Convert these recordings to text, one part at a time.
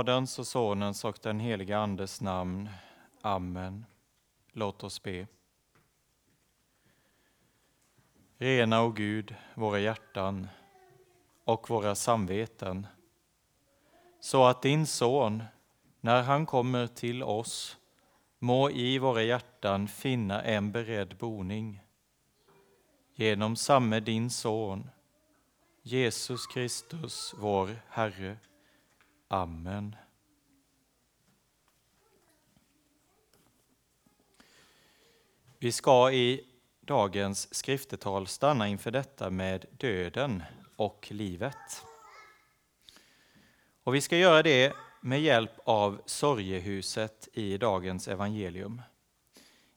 Faderns och Sonens och den helige Andes namn. Amen. Låt oss be. Rena, o Gud, våra hjärtan och våra samveten så att din son, när han kommer till oss, må i våra hjärtan finna en beredd boning. Genom samme din son, Jesus Kristus, vår Herre. Amen. Vi ska i dagens skriftetal stanna inför detta med döden och livet. Och vi ska göra det med hjälp av sorgehuset i dagens evangelium.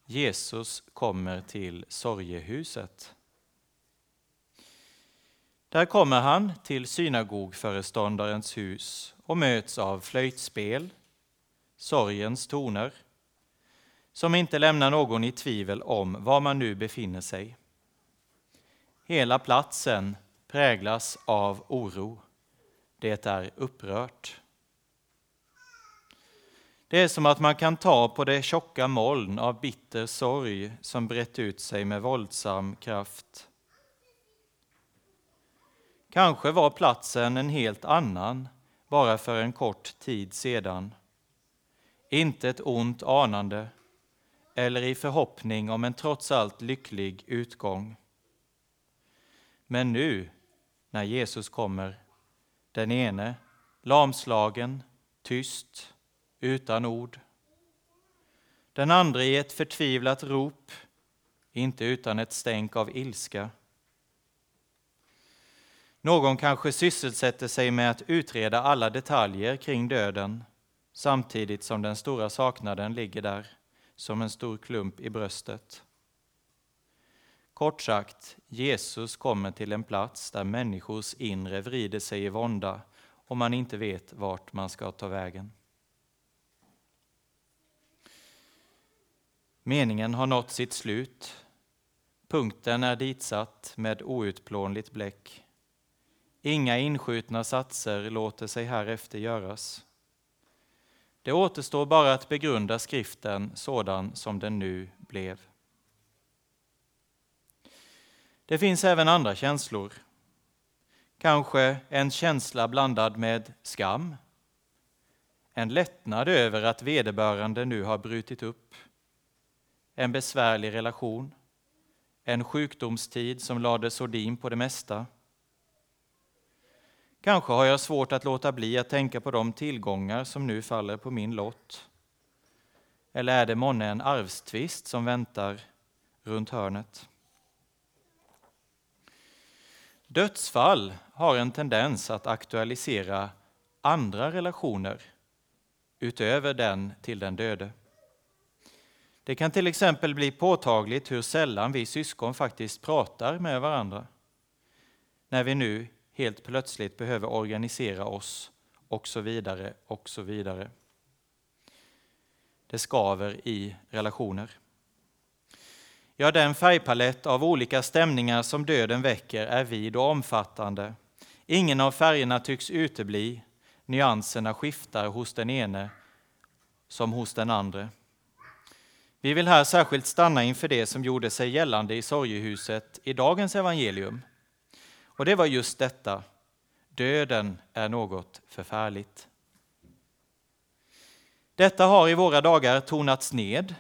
Jesus kommer till sorgehuset. Där kommer han till synagogföreståndarens hus och möts av flöjtspel, sorgens toner, som inte lämnar någon i tvivel om var man nu befinner sig. Hela platsen präglas av oro. Det är upprört. Det är som att man kan ta på det tjocka moln av bitter sorg som brett ut sig med våldsam kraft. Kanske var platsen en helt annan bara för en kort tid sedan. Inte ett ont anande eller i förhoppning om en trots allt lycklig utgång. Men nu, när Jesus kommer, den ene lamslagen, tyst, utan ord. Den andra i ett förtvivlat rop, inte utan ett stänk av ilska. Någon kanske sysselsätter sig med att utreda alla detaljer kring döden samtidigt som den stora saknaden ligger där som en stor klump i bröstet. Kort sagt, Jesus kommer till en plats där människors inre vrider sig i vånda och man inte vet vart man ska ta vägen. Meningen har nått sitt slut. Punkten är ditsatt med outplånligt bläck. Inga inskjutna satser låter sig härefter göras. Det återstår bara att begrunda skriften sådan som den nu blev. Det finns även andra känslor. Kanske en känsla blandad med skam. En lättnad över att vederbörande nu har brutit upp. En besvärlig relation. En sjukdomstid som lade sordin på det mesta. Kanske har jag svårt att låta bli att tänka på de tillgångar som nu faller på min lott. Eller är det månne en arvstvist som väntar runt hörnet? Dödsfall har en tendens att aktualisera andra relationer utöver den till den döde. Det kan till exempel bli påtagligt hur sällan vi syskon faktiskt pratar med varandra när vi nu helt plötsligt behöver organisera oss och så vidare och så vidare. Det skaver i relationer. Ja, den färgpalett av olika stämningar som döden väcker är vid och omfattande. Ingen av färgerna tycks utebli, nyanserna skiftar hos den ene som hos den andre. Vi vill här särskilt stanna inför det som gjorde sig gällande i sorgehuset i dagens evangelium. Och det var just detta, döden är något förfärligt. Detta har i våra dagar tonats ned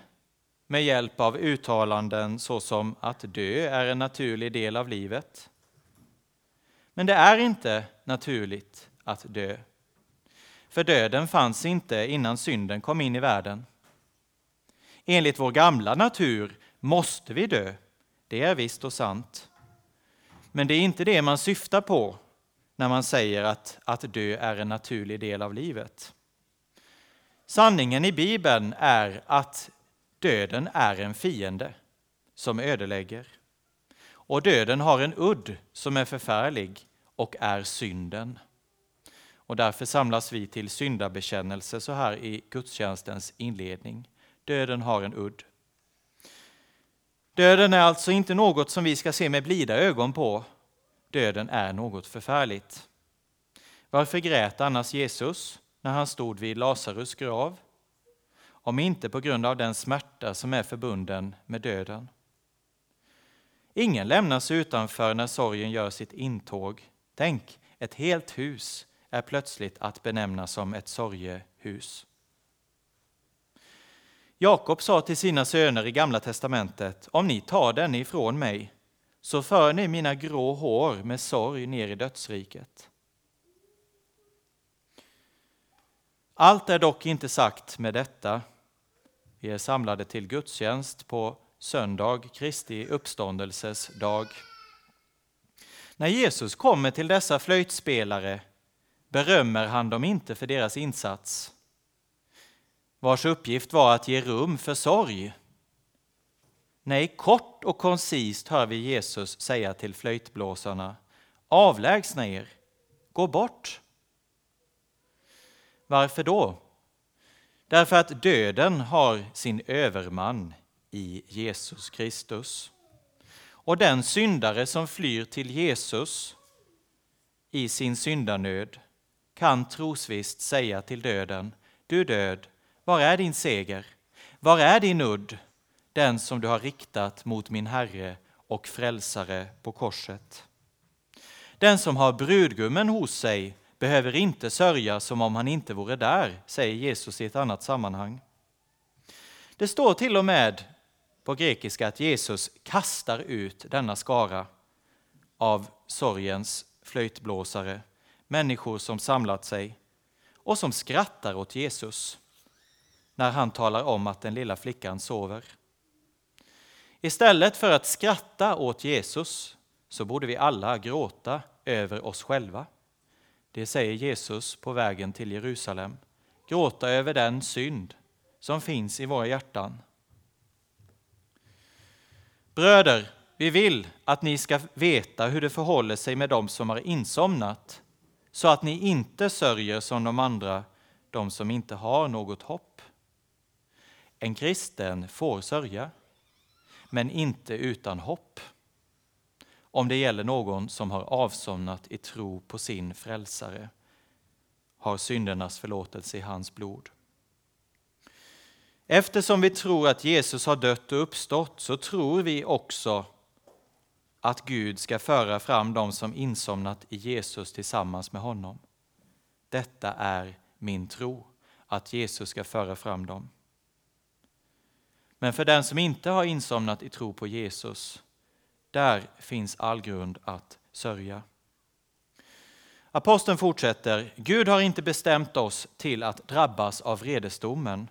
med hjälp av uttalanden såsom att dö är en naturlig del av livet. Men det är inte naturligt att dö. För döden fanns inte innan synden kom in i världen. Enligt vår gamla natur måste vi dö. Det är visst och sant. Men det är inte det man syftar på när man säger att, att dö är en naturlig del av livet. Sanningen i Bibeln är att döden är en fiende som ödelägger. Och döden har en udd som är förfärlig och är synden. Och därför samlas vi till syndabekännelse så här i gudstjänstens inledning. Döden har en udd. Döden är alltså inte något som vi ska se med blida ögon på. Döden är något förfärligt. Varför grät annars Jesus när han stod vid Lazarus grav, om inte på grund av den smärta som är förbunden med döden. Ingen lämnas utanför när sorgen gör sitt intåg. Tänk, ett helt hus är plötsligt att benämna som ett sorgehus. Jakob sa till sina söner i Gamla testamentet, om ni tar den ifrån mig, så för ni mina grå hår med sorg ner i dödsriket. Allt är dock inte sagt med detta. Vi är samlade till gudstjänst på söndag, Kristi uppståndelses dag. När Jesus kommer till dessa flöjtspelare berömmer han dem inte för deras insats, vars uppgift var att ge rum för sorg. Nej, kort och koncist hör vi Jesus säga till flöjtblåsarna, avlägsna er, gå bort. Varför då? Därför att döden har sin överman i Jesus Kristus. Och den syndare som flyr till Jesus i sin syndanöd kan trosvisst säga till döden, du död, var är din seger? Var är din udd, den som du har riktat mot min Herre och Frälsare på korset? Den som har brudgummen hos sig behöver inte sörja som om han inte vore där, säger Jesus i ett annat sammanhang. Det står till och med på grekiska att Jesus kastar ut denna skara av sorgens flöjtblåsare, människor som samlat sig och som skrattar åt Jesus när han talar om att den lilla flickan sover. Istället för att skratta åt Jesus så borde vi alla gråta över oss själva. Det säger Jesus på vägen till Jerusalem. Gråta över den synd som finns i våra hjärtan. Bröder, vi vill att ni ska veta hur det förhåller sig med dem som har insomnat, så att ni inte sörjer som de andra, de som inte har något hopp. En kristen får sörja, men inte utan hopp om det gäller någon som har avsomnat i tro på sin frälsare, har syndernas förlåtelse i hans blod. Eftersom vi tror att Jesus har dött och uppstått så tror vi också att Gud ska föra fram dem som insomnat i Jesus tillsammans med honom. Detta är min tro, att Jesus ska föra fram dem. Men för den som inte har insomnat i tro på Jesus, där finns all grund att sörja. Aposteln fortsätter, Gud har inte bestämt oss till att drabbas av vredesdomen,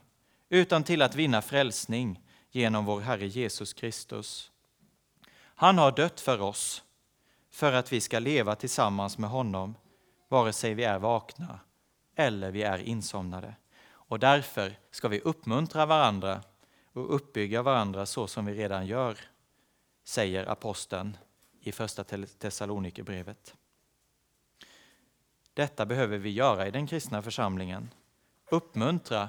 utan till att vinna frälsning genom vår Herre Jesus Kristus. Han har dött för oss, för att vi ska leva tillsammans med honom, vare sig vi är vakna eller vi är insomnade. Och därför ska vi uppmuntra varandra och uppbygga varandra så som vi redan gör, säger aposteln i första Thessalonikerbrevet. Detta behöver vi göra i den kristna församlingen. Uppmuntra,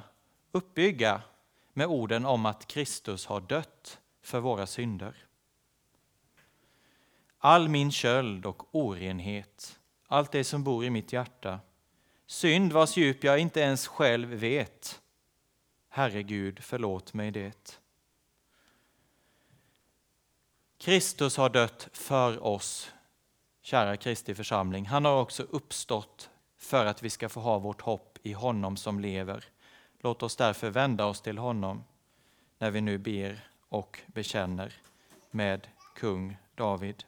uppbygga med orden om att Kristus har dött för våra synder. All min köld och orenhet, allt det som bor i mitt hjärta, synd vars djup jag inte ens själv vet, Herre Gud, förlåt mig det. Kristus har dött för oss, kära Kristi församling. Han har också uppstått för att vi ska få ha vårt hopp i honom som lever. Låt oss därför vända oss till honom när vi nu ber och bekänner med kung David.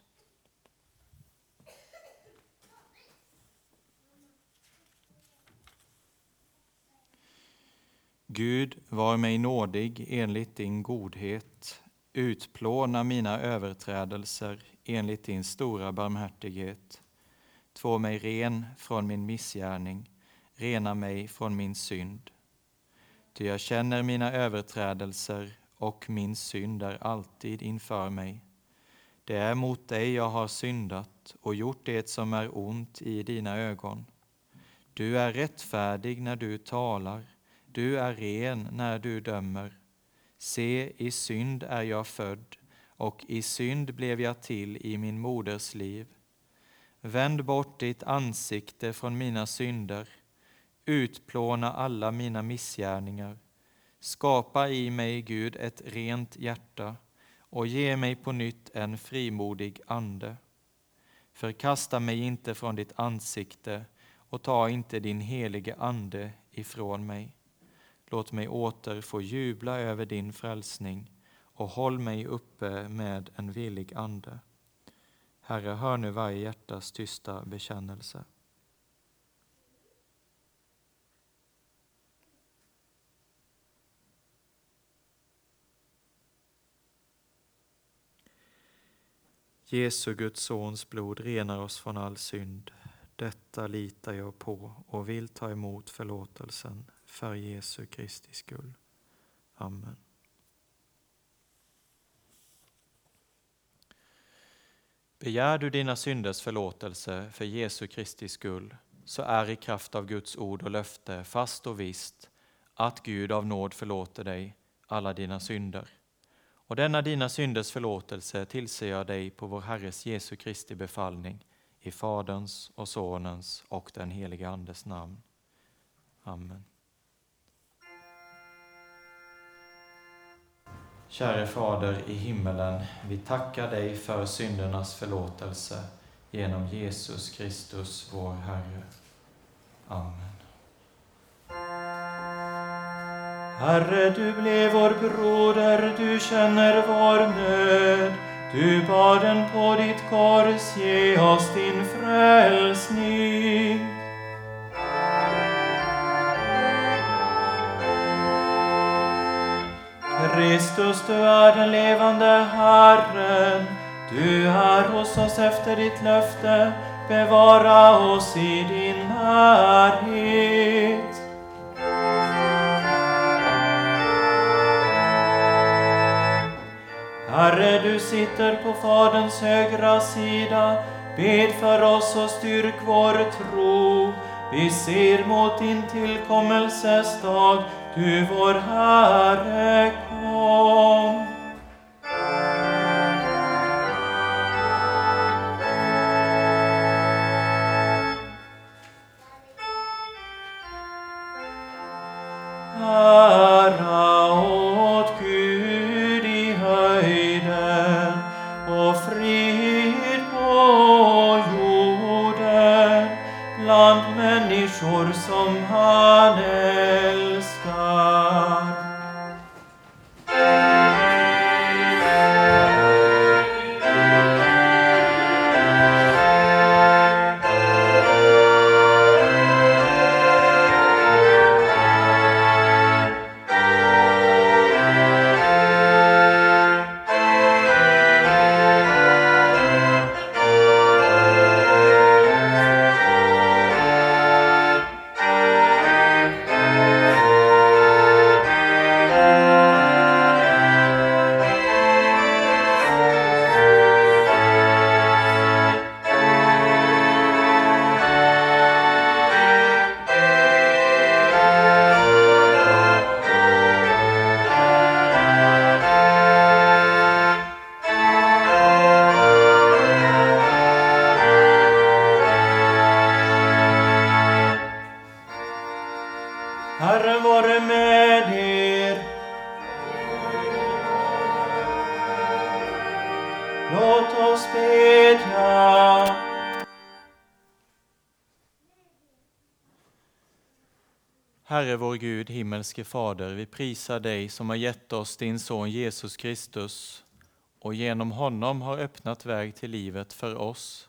Gud, var mig nådig enligt din godhet. Utplåna mina överträdelser enligt din stora barmhärtighet. Två mig ren från min missgärning, rena mig från min synd. Ty jag känner mina överträdelser och min synd är alltid inför mig. Det är mot dig jag har syndat och gjort det som är ont i dina ögon. Du är rättfärdig när du talar du är ren när du dömer. Se, i synd är jag född, och i synd blev jag till i min moders liv. Vänd bort ditt ansikte från mina synder, utplåna alla mina missgärningar. Skapa i mig, Gud, ett rent hjärta och ge mig på nytt en frimodig ande. Förkasta mig inte från ditt ansikte och ta inte din helige Ande ifrån mig. Låt mig åter få jubla över din frälsning och håll mig uppe med en villig ande. Herre, hör nu varje hjärtas tysta bekännelse. Jesu, Guds sons blod renar oss från all synd. Detta litar jag på och vill ta emot förlåtelsen för Jesu Kristi skull. Amen. Begär du dina synders förlåtelse för Jesu Kristi skull, så är i kraft av Guds ord och löfte fast och visst att Gud av nåd förlåter dig alla dina synder. Och denna dina synders förlåtelse tillser jag dig på vår Herres Jesu Kristi befallning, i Faderns och Sonens och den helige Andes namn. Amen. Käre Fader i himmelen, vi tackar dig för syndernas förlåtelse genom Jesus Kristus, vår Herre. Amen. Herre, du blev vår broder, du känner vår nöd. Du bad den på ditt kors, ge oss din frälsning. Kristus, du är den levande Herren. Du är hos oss efter ditt löfte, bevara oss i din närhet. Herre, du sitter på Faderns högra sida. Bed för oss och styrk vår tro. Vi ser mot din tillkommelses dag. Du, vår Herre, kom. Herre vår Gud, himmelske Fader, vi prisar dig som har gett oss din son Jesus Kristus och genom honom har öppnat väg till livet för oss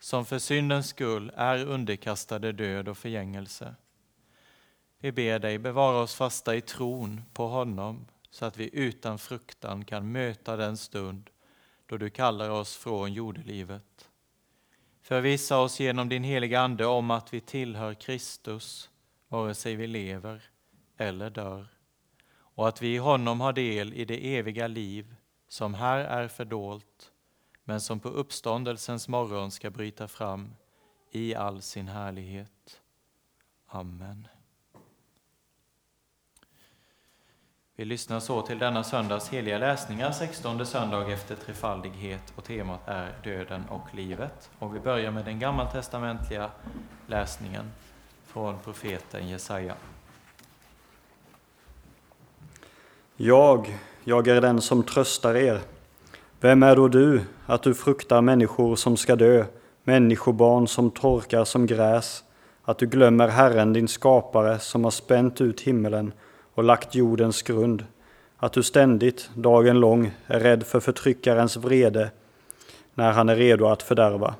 som för syndens skull är underkastade död och förgängelse. Vi ber dig bevara oss fasta i tron på honom så att vi utan fruktan kan möta den stund då du kallar oss från jordelivet. Förvissa oss genom din heliga Ande om att vi tillhör Kristus vare sig vi lever eller dör och att vi i honom har del i det eviga liv som här är fördolt men som på uppståndelsens morgon ska bryta fram i all sin härlighet. Amen. Vi lyssnar så till denna söndags heliga läsningar, 16 söndag efter trefaldighet och temat är döden och livet. Och vi börjar med den gammaltestamentliga läsningen från profeten Jesaja. Jag, jag är den som tröstar er. Vem är då du, att du fruktar människor som ska dö, människobarn som torkar som gräs, att du glömmer Herren din skapare som har spänt ut himmelen och lagt jordens grund, att du ständigt, dagen lång, är rädd för förtryckarens vrede när han är redo att fördärva.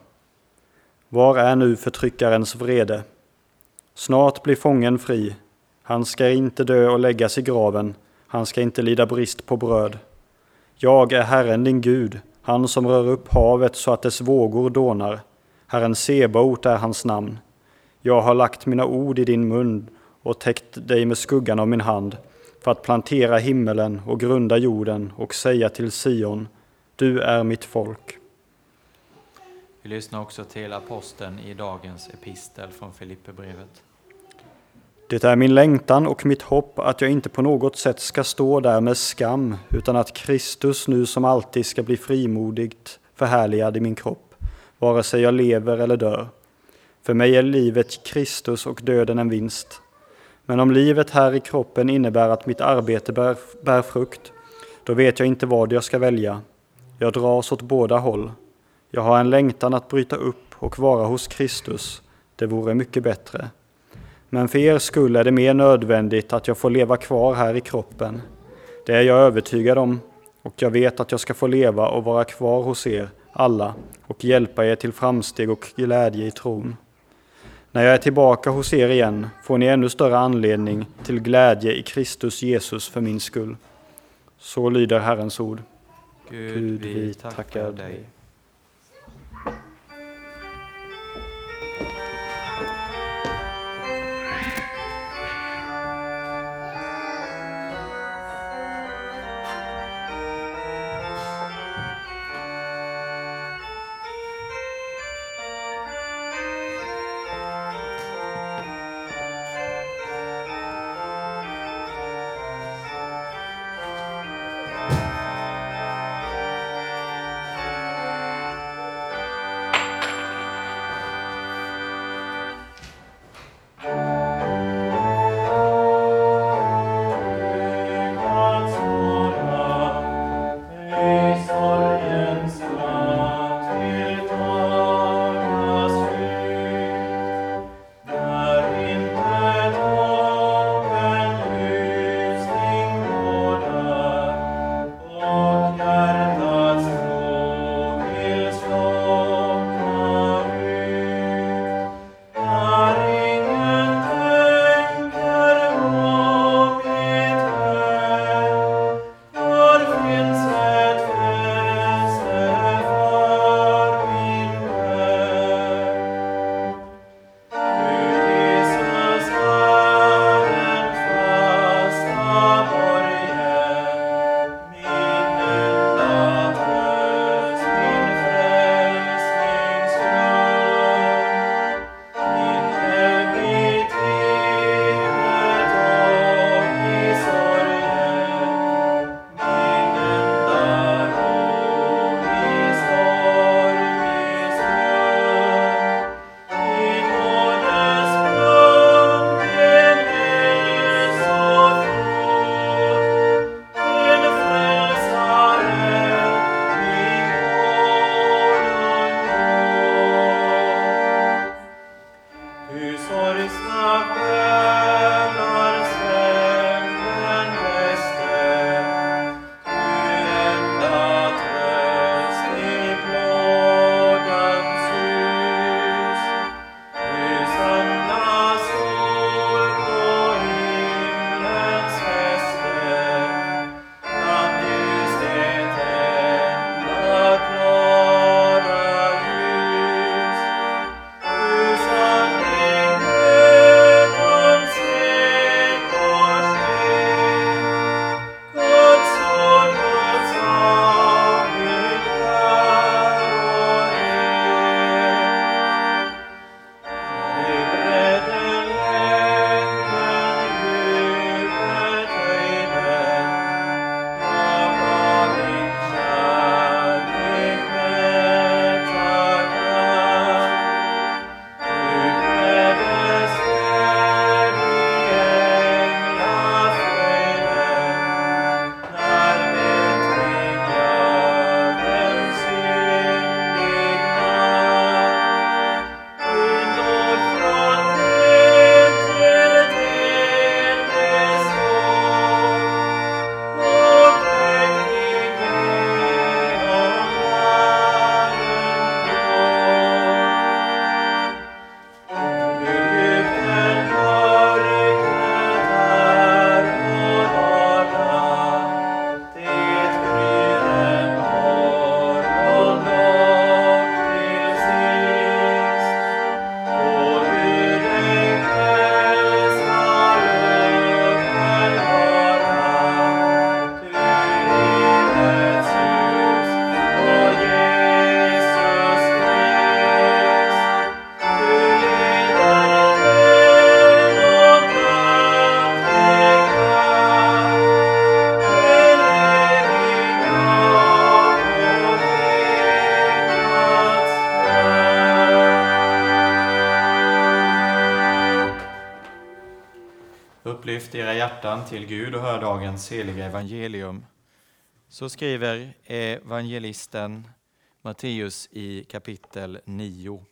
Var är nu förtryckarens vrede? Snart blir fången fri. Han ska inte dö och läggas i graven. Han ska inte lida brist på bröd. Jag är Herren din Gud, han som rör upp havet så att dess vågor dånar. Herren Sebaot är hans namn. Jag har lagt mina ord i din mun och täckt dig med skuggan av min hand för att plantera himmelen och grunda jorden och säga till Sion, du är mitt folk. Vi lyssnar också till aposteln i dagens epistel från Filipperbrevet. Det är min längtan och mitt hopp att jag inte på något sätt ska stå där med skam, utan att Kristus nu som alltid ska bli frimodigt förhärligad i min kropp, vare sig jag lever eller dör. För mig är livet Kristus och döden en vinst. Men om livet här i kroppen innebär att mitt arbete bär, bär frukt, då vet jag inte vad jag ska välja. Jag dras åt båda håll. Jag har en längtan att bryta upp och vara hos Kristus. Det vore mycket bättre. Men för er skull är det mer nödvändigt att jag får leva kvar här i kroppen. Det är jag övertygad om, och jag vet att jag ska få leva och vara kvar hos er alla och hjälpa er till framsteg och glädje i tron. När jag är tillbaka hos er igen får ni ännu större anledning till glädje i Kristus Jesus för min skull. Så lyder Herrens ord. Gud, vi tackar dig. Upplyft era hjärtan till Gud och hör dagens heliga evangelium. Så skriver evangelisten Matteus i kapitel 9.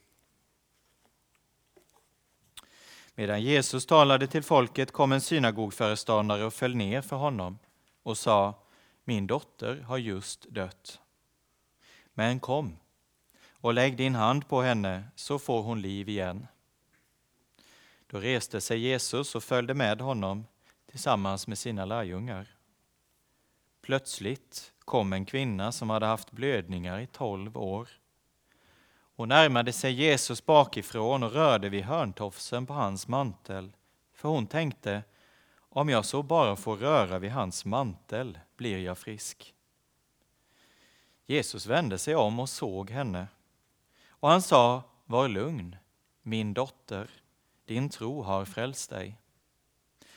Medan Jesus talade till folket kom en synagogföreståndare och föll ner för honom och sa, min dotter har just dött. Men kom och lägg din hand på henne så får hon liv igen. Då reste sig Jesus och följde med honom tillsammans med sina lärjungar. Plötsligt kom en kvinna som hade haft blödningar i tolv år. Hon närmade sig Jesus bakifrån och rörde vid hörntofsen på hans mantel, för hon tänkte, om jag så bara får röra vid hans mantel blir jag frisk. Jesus vände sig om och såg henne, och han sa, var lugn, min dotter, din tro har frälst dig.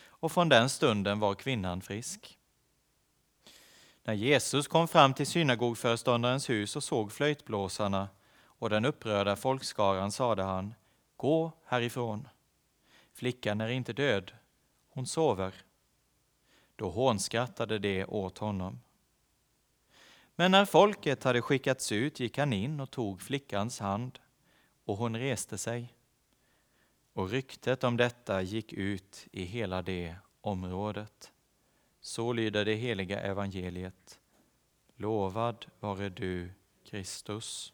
Och från den stunden var kvinnan frisk. När Jesus kom fram till synagogföreståndarens hus och såg flöjtblåsarna och den upprörda folkskaran sade han, gå härifrån. Flickan är inte död, hon sover. Då hånskrattade de åt honom. Men när folket hade skickats ut gick han in och tog flickans hand, och hon reste sig. Och ryktet om detta gick ut i hela det området. Så lyder det heliga evangeliet. Lovad vare du, Kristus.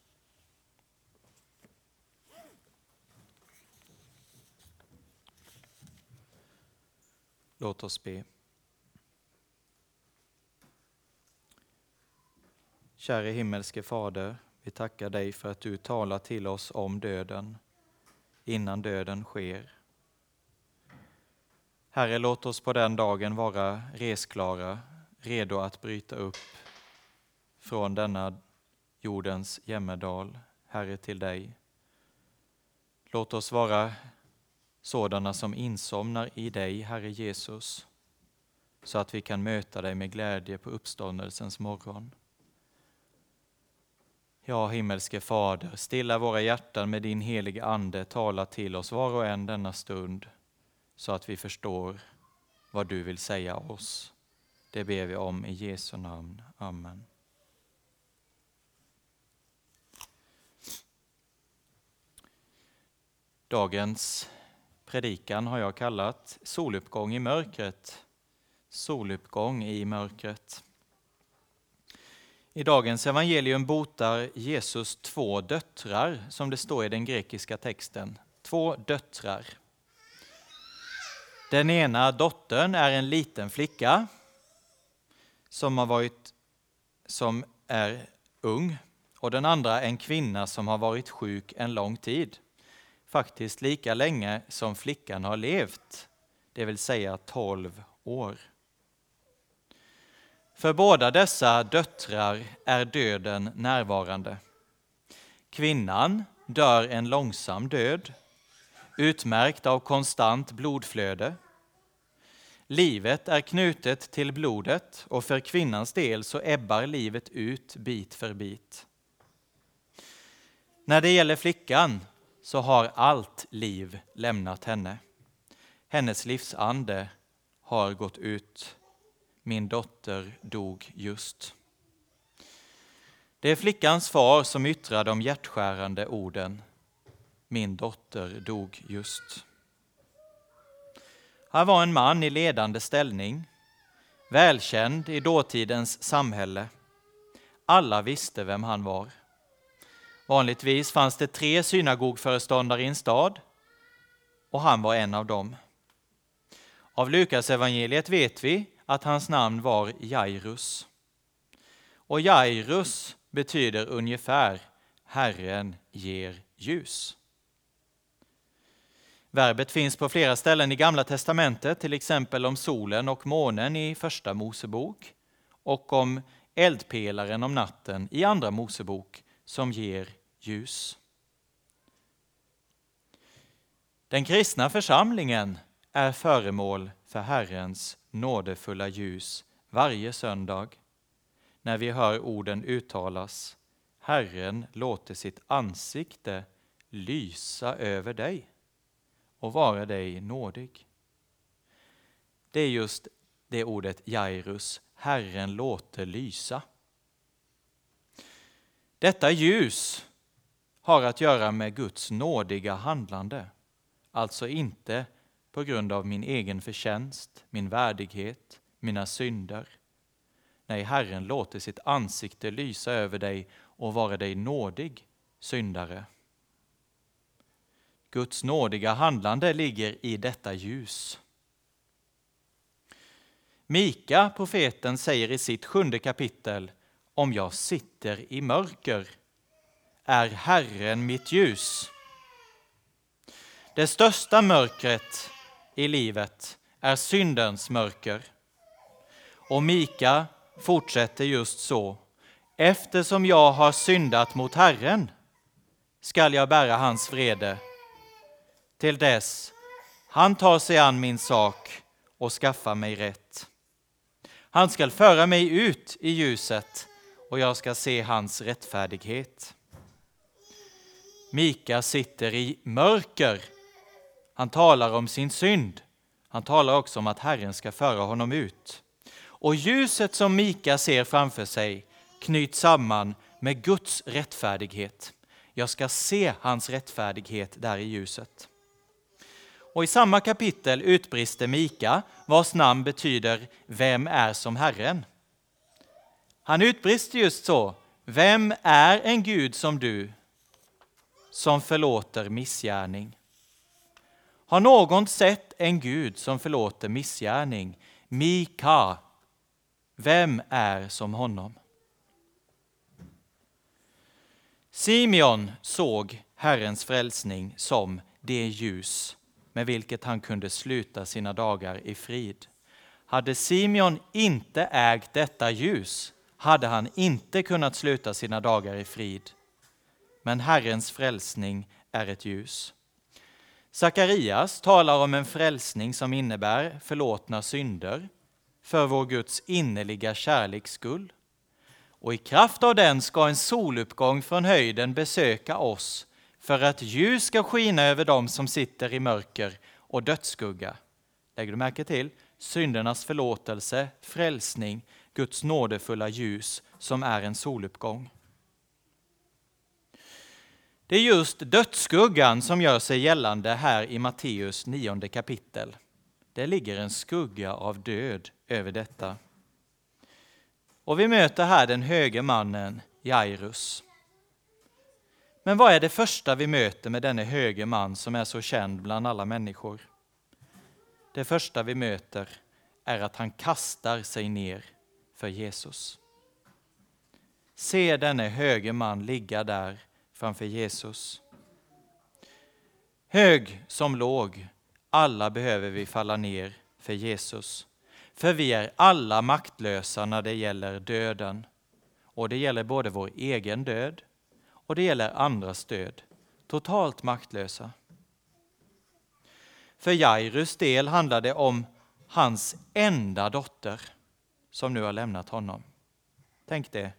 Låt oss be. Käre himmelske Fader, vi tackar dig för att du talar till oss om döden innan döden sker. Herre, låt oss på den dagen vara resklara, redo att bryta upp från denna jordens jämmerdal, Herre, till dig. Låt oss vara sådana som insomnar i dig, Herre Jesus, så att vi kan möta dig med glädje på uppståndelsens morgon. Ja, himmelske Fader, stilla våra hjärtan med din heliga Ande, tala till oss var och en denna stund, så att vi förstår vad du vill säga oss. Det ber vi om i Jesu namn. Amen. Dagens predikan har jag kallat Soluppgång i mörkret. Soluppgång i mörkret. I dagens evangelium botar Jesus två döttrar, som det står i den grekiska texten. Två döttrar. Den ena dottern är en liten flicka som, har varit, som är ung och den andra en kvinna som har varit sjuk en lång tid. Faktiskt lika länge som flickan har levt, det vill säga 12 år. För båda dessa döttrar är döden närvarande. Kvinnan dör en långsam död, utmärkt av konstant blodflöde. Livet är knutet till blodet och för kvinnans del så ebbar livet ut bit för bit. När det gäller flickan så har allt liv lämnat henne. Hennes livsande har gått ut min dotter dog just. Det är flickans far som yttrar de hjärtskärande orden. Min dotter dog just. Han var en man i ledande ställning, välkänd i dåtidens samhälle. Alla visste vem han var. Vanligtvis fanns det tre synagogföreståndare i en stad och han var en av dem. Av Lukas evangeliet vet vi att hans namn var Jairus. Och Jairus betyder ungefär Herren ger ljus. Verbet finns på flera ställen i Gamla testamentet, till exempel om solen och månen i Första Mosebok och om eldpelaren om natten i Andra Mosebok som ger ljus. Den kristna församlingen är föremål för Herrens nådefulla ljus varje söndag när vi hör orden uttalas Herren låter sitt ansikte lysa över dig och vara dig nådig. det är just det ordet Jairus, Herren låter lysa. Detta ljus har att göra med Guds nådiga handlande, alltså inte på grund av min egen förtjänst, min värdighet, mina synder. Nej, Herren låter sitt ansikte lysa över dig och vara dig nådig, syndare. Guds nådiga handlande ligger i detta ljus. Mika, profeten, säger i sitt sjunde kapitel Om jag sitter i mörker är Herren mitt ljus. Det största mörkret i livet är syndens mörker. Och Mika fortsätter just så. Eftersom jag har syndat mot Herren skall jag bära hans vrede till dess han tar sig an min sak och skaffar mig rätt. Han skall föra mig ut i ljuset och jag ska se hans rättfärdighet. Mika sitter i mörker. Han talar om sin synd. Han talar också om att Herren ska föra honom ut. Och ljuset som Mika ser framför sig knyts samman med Guds rättfärdighet. Jag ska se hans rättfärdighet där i ljuset. Och i samma kapitel utbrister Mika, vars namn betyder Vem är som Herren? Han utbrister just så, Vem är en Gud som du, som förlåter missgärning? Har någon sett en Gud som förlåter missgärning? Mika, vem är som honom? Simeon såg Herrens frälsning som det ljus med vilket han kunde sluta sina dagar i frid. Hade Simeon inte ägt detta ljus hade han inte kunnat sluta sina dagar i frid. Men Herrens frälsning är ett ljus. Sakarias talar om en frälsning som innebär förlåtna synder för vår Guds innerliga kärleks skull. Och i kraft av den ska en soluppgång från höjden besöka oss för att ljus ska skina över dem som sitter i mörker och dödsskugga. Lägger du märke till? Syndernas förlåtelse, frälsning, Guds nådefulla ljus som är en soluppgång. Det är just dödsskuggan som gör sig gällande här i Matteus nionde kapitel. Det ligger en skugga av död över detta. Och vi möter här den höge mannen Jairus. Men vad är det första vi möter med denne höge man som är så känd bland alla människor? Det första vi möter är att han kastar sig ner för Jesus. Se denne höge man ligga där framför Jesus. Hög som låg, alla behöver vi falla ner för Jesus. För vi är alla maktlösa när det gäller döden. Och det gäller både vår egen död och det gäller andras död. Totalt maktlösa. För Jairus del handlar det om hans enda dotter som nu har lämnat honom. Tänk det.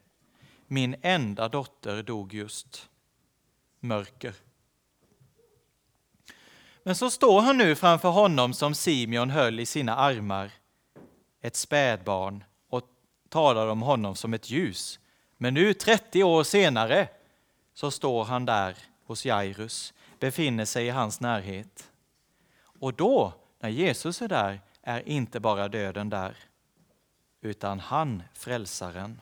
Min enda dotter dog just. Mörker. Men så står han nu framför honom som Simeon höll i sina armar, ett spädbarn, och talar om honom som ett ljus. Men nu, 30 år senare, så står han där hos Jairus, befinner sig i hans närhet. Och då, när Jesus är där, är inte bara döden där, utan han, frälsaren.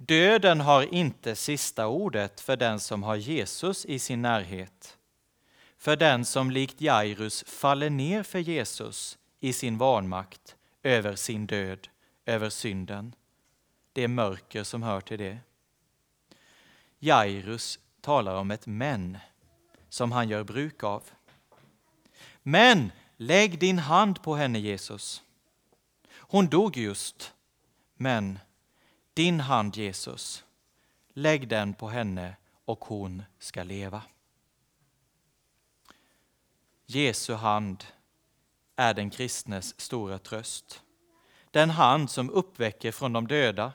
Döden har inte sista ordet för den som har Jesus i sin närhet. För den som likt Jairus faller ner för Jesus i sin vanmakt över sin död, över synden. Det är mörker som hör till det. Jairus talar om ett men som han gör bruk av. Men lägg din hand på henne, Jesus. Hon dog just, men din hand, Jesus, lägg den på henne och hon ska leva. Jesu hand är den kristnes stora tröst. Den hand som uppväcker från de döda,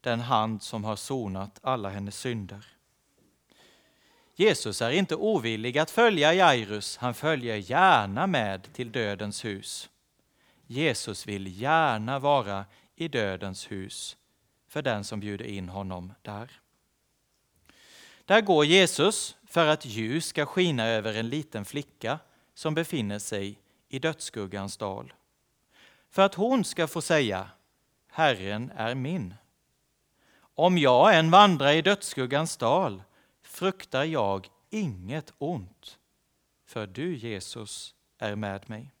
den hand som har sonat alla hennes synder. Jesus är inte ovillig att följa Jairus, han följer gärna med till dödens hus. Jesus vill gärna vara i dödens hus för den som bjuder in honom där. Där går Jesus för att ljus ska skina över en liten flicka som befinner sig i dödsskuggans dal. För att hon ska få säga Herren är min. Om jag än vandrar i dödsskuggans dal fruktar jag inget ont, för du, Jesus, är med mig.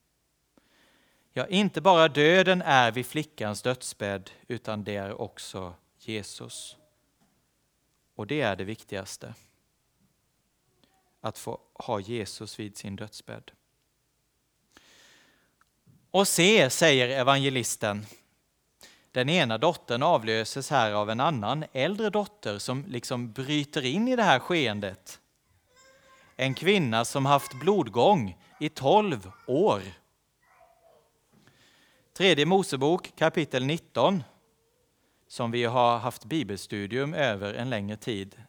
Ja, inte bara döden är vid flickans dödsbädd, utan det är också Jesus. Och det är det viktigaste. Att få ha Jesus vid sin dödsbädd. Och se, säger evangelisten, den ena dottern avlöses här av en annan äldre dotter som liksom bryter in i det här skeendet. En kvinna som haft blodgång i tolv år. Tredje Mosebok kapitel 19 som vi har haft bibelstudium över en längre tid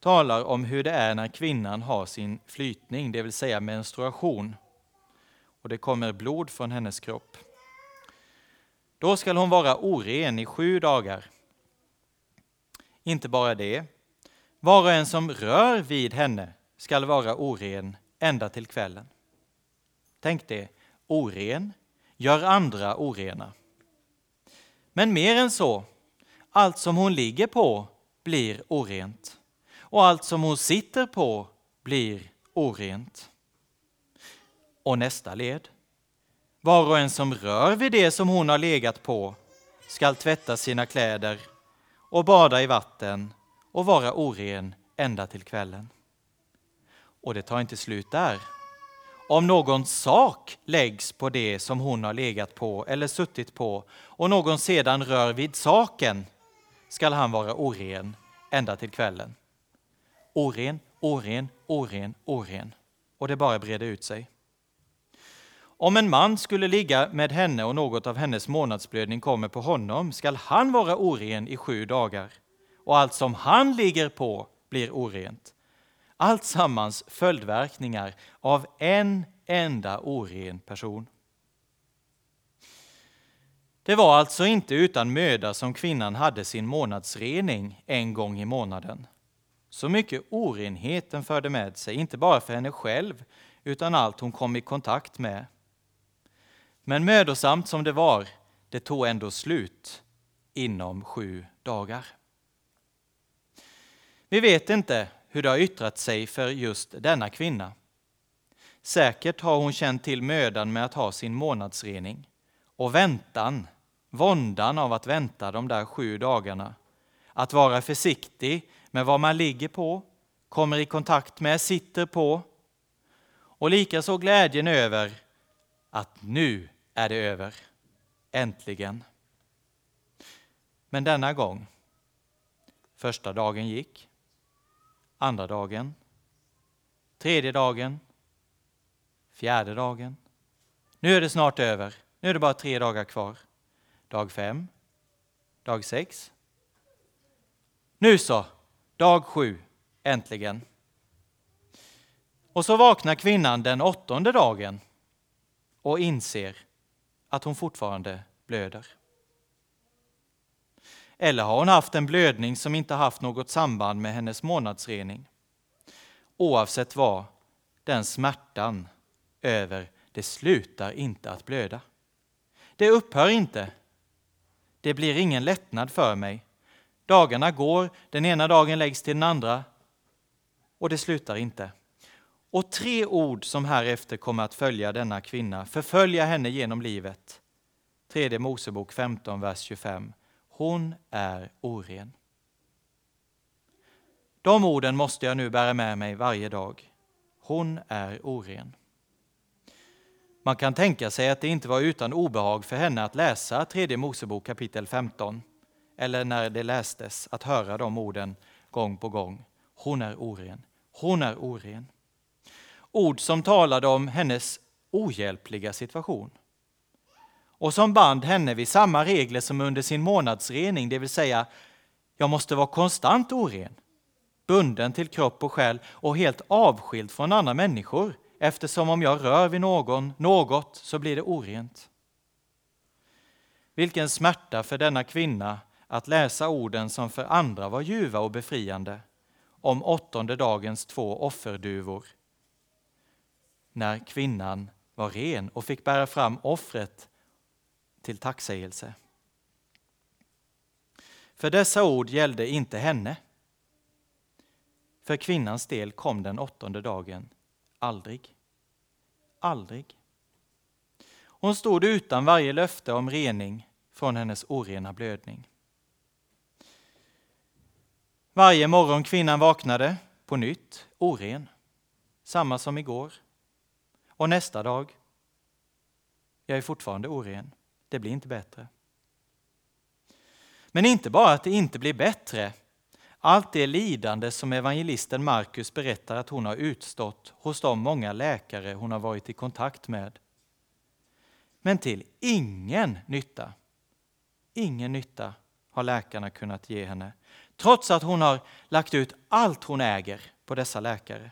talar om hur det är när kvinnan har sin flytning, det vill säga menstruation. Och det kommer blod från hennes kropp. Då skall hon vara oren i sju dagar. Inte bara det, var och en som rör vid henne skall vara oren ända till kvällen. Tänk det, oren gör andra orena. Men mer än så, allt som hon ligger på blir orent och allt som hon sitter på blir orent. Och nästa led. Var och en som rör vid det som hon har legat på skall tvätta sina kläder och bada i vatten och vara oren ända till kvällen. Och det tar inte slut där. Om någon sak läggs på det som hon har legat på eller suttit på och någon sedan rör vid saken skall han vara oren ända till kvällen. Oren, oren, oren, oren. Och det bara breder ut sig. Om en man skulle ligga med henne och något av hennes månadsblödning kommer på honom skall han vara oren i sju dagar och allt som han ligger på blir orent. Allt sammans följdverkningar av en enda oren person. Det var alltså inte utan möda som kvinnan hade sin månadsrening en gång i månaden. Så mycket orenhet den förde med sig, inte bara för henne själv, utan allt hon kom i kontakt med. Men mödosamt som det var, det tog ändå slut inom sju dagar. Vi vet inte hur det har yttrat sig för just denna kvinna. Säkert har hon känt till mödan med att ha sin månadsrening och väntan, våndan av att vänta de där sju dagarna. Att vara försiktig med vad man ligger på, kommer i kontakt med, sitter på. Och likaså glädjen över att nu är det över. Äntligen. Men denna gång, första dagen gick, andra dagen, tredje dagen, fjärde dagen. Nu är det snart över. Nu är det bara tre dagar kvar. Dag fem, dag sex. Nu så, dag sju, äntligen. Och så vaknar kvinnan den åttonde dagen och inser att hon fortfarande blöder. Eller har hon haft en blödning som inte haft något samband med hennes månadsrening? Oavsett vad, den smärtan över det slutar inte att blöda. Det upphör inte. Det blir ingen lättnad för mig. Dagarna går, den ena dagen läggs till den andra och det slutar inte. Och tre ord som härefter kommer att följa denna kvinna, förfölja henne genom livet. Tredje Mosebok 15, vers 25. Hon är oren. De orden måste jag nu bära med mig varje dag. Hon är oren. Man kan tänka sig att det inte var utan obehag för henne att läsa tredje Mosebok kapitel 15, eller när det lästes, att höra de orden gång på gång. Hon är oren, hon är oren. Ord som talade om hennes ohjälpliga situation och som band henne vid samma regler som under sin månadsrening, det vill säga jag måste vara konstant oren, bunden till kropp och själ och helt avskild från andra människor eftersom om jag rör vid någon, något, så blir det orent. Vilken smärta för denna kvinna att läsa orden som för andra var ljuva och befriande om åttonde dagens två offerduvor. När kvinnan var ren och fick bära fram offret till tacksägelse. För dessa ord gällde inte henne. För kvinnans del kom den åttonde dagen aldrig. Aldrig. Hon stod utan varje löfte om rening från hennes orena blödning. Varje morgon kvinnan vaknade på nytt oren, samma som igår. Och nästa dag, jag är fortfarande oren. Det blir inte bättre. Men inte bara att det inte blir bättre. Allt det lidande som evangelisten Markus berättar att hon har utstått hos de många läkare hon har varit i kontakt med. Men till ingen nytta. Ingen nytta har läkarna kunnat ge henne, trots att hon har lagt ut allt hon äger på dessa läkare.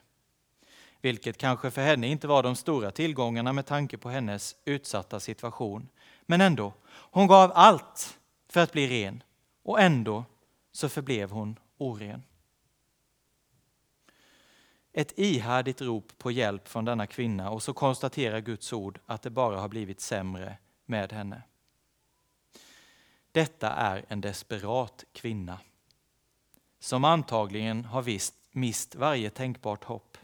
Vilket kanske för henne inte var de stora tillgångarna med tanke på hennes utsatta situation. Men ändå, hon gav allt för att bli ren och ändå så förblev hon oren. Ett ihärdigt rop på hjälp från denna kvinna och så konstaterar Guds ord att det bara har blivit sämre med henne. Detta är en desperat kvinna som antagligen har visst, mist varje tänkbart hopp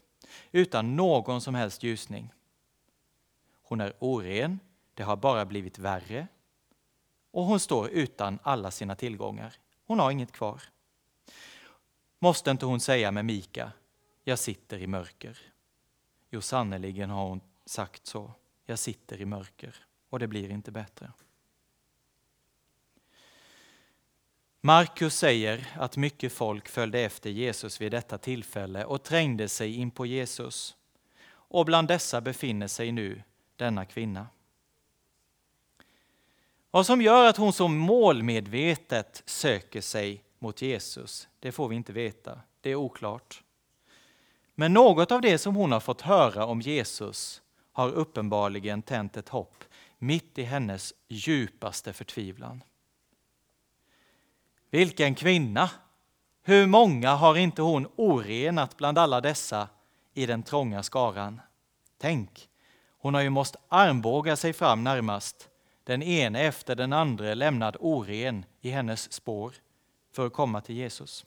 utan någon som helst ljusning. Hon är oren, det har bara blivit värre och hon står utan alla sina tillgångar. Hon har inget kvar. Måste inte hon säga med Mika, jag sitter i mörker? Jo, sannerligen har hon sagt så. Jag sitter i mörker och det blir inte bättre. Markus säger att mycket folk följde efter Jesus vid detta tillfälle och trängde sig in på Jesus. Och bland dessa befinner sig nu denna kvinna. Vad som gör att hon så målmedvetet söker sig mot Jesus, det får vi inte veta. Det är oklart. Men något av det som hon har fått höra om Jesus har uppenbarligen tänt ett hopp mitt i hennes djupaste förtvivlan. Vilken kvinna! Hur många har inte hon orenat bland alla dessa i den trånga skaran? Tänk, hon har ju måste armbåga sig fram närmast, den ene efter den andra lämnad oren i hennes spår för att komma till Jesus.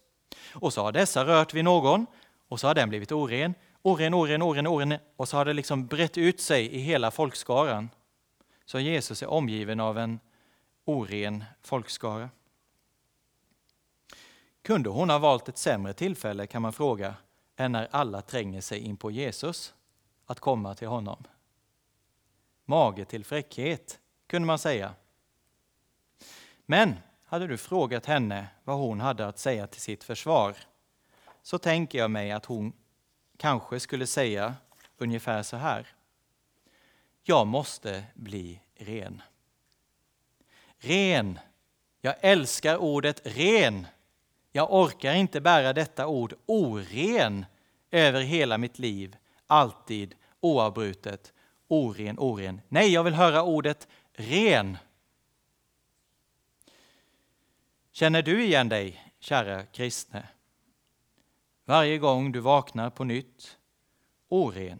Och så har dessa rört vid någon och så har den blivit oren, oren, oren, oren, oren och så har det liksom brett ut sig i hela folkskaran. Så Jesus är omgiven av en oren folkskara. Kunde hon ha valt ett sämre tillfälle kan man fråga, än när alla tränger sig in på Jesus, att komma till honom? Mage till fräckhet, kunde man säga. Men hade du frågat henne vad hon hade att säga till sitt försvar, så tänker jag mig att hon kanske skulle säga ungefär så här. Jag måste bli ren. Ren. Jag älskar ordet ren. Jag orkar inte bära detta ord oren över hela mitt liv, alltid, oavbrutet, oren, oren. Nej, jag vill höra ordet ren. Känner du igen dig, kära kristne? Varje gång du vaknar på nytt, oren.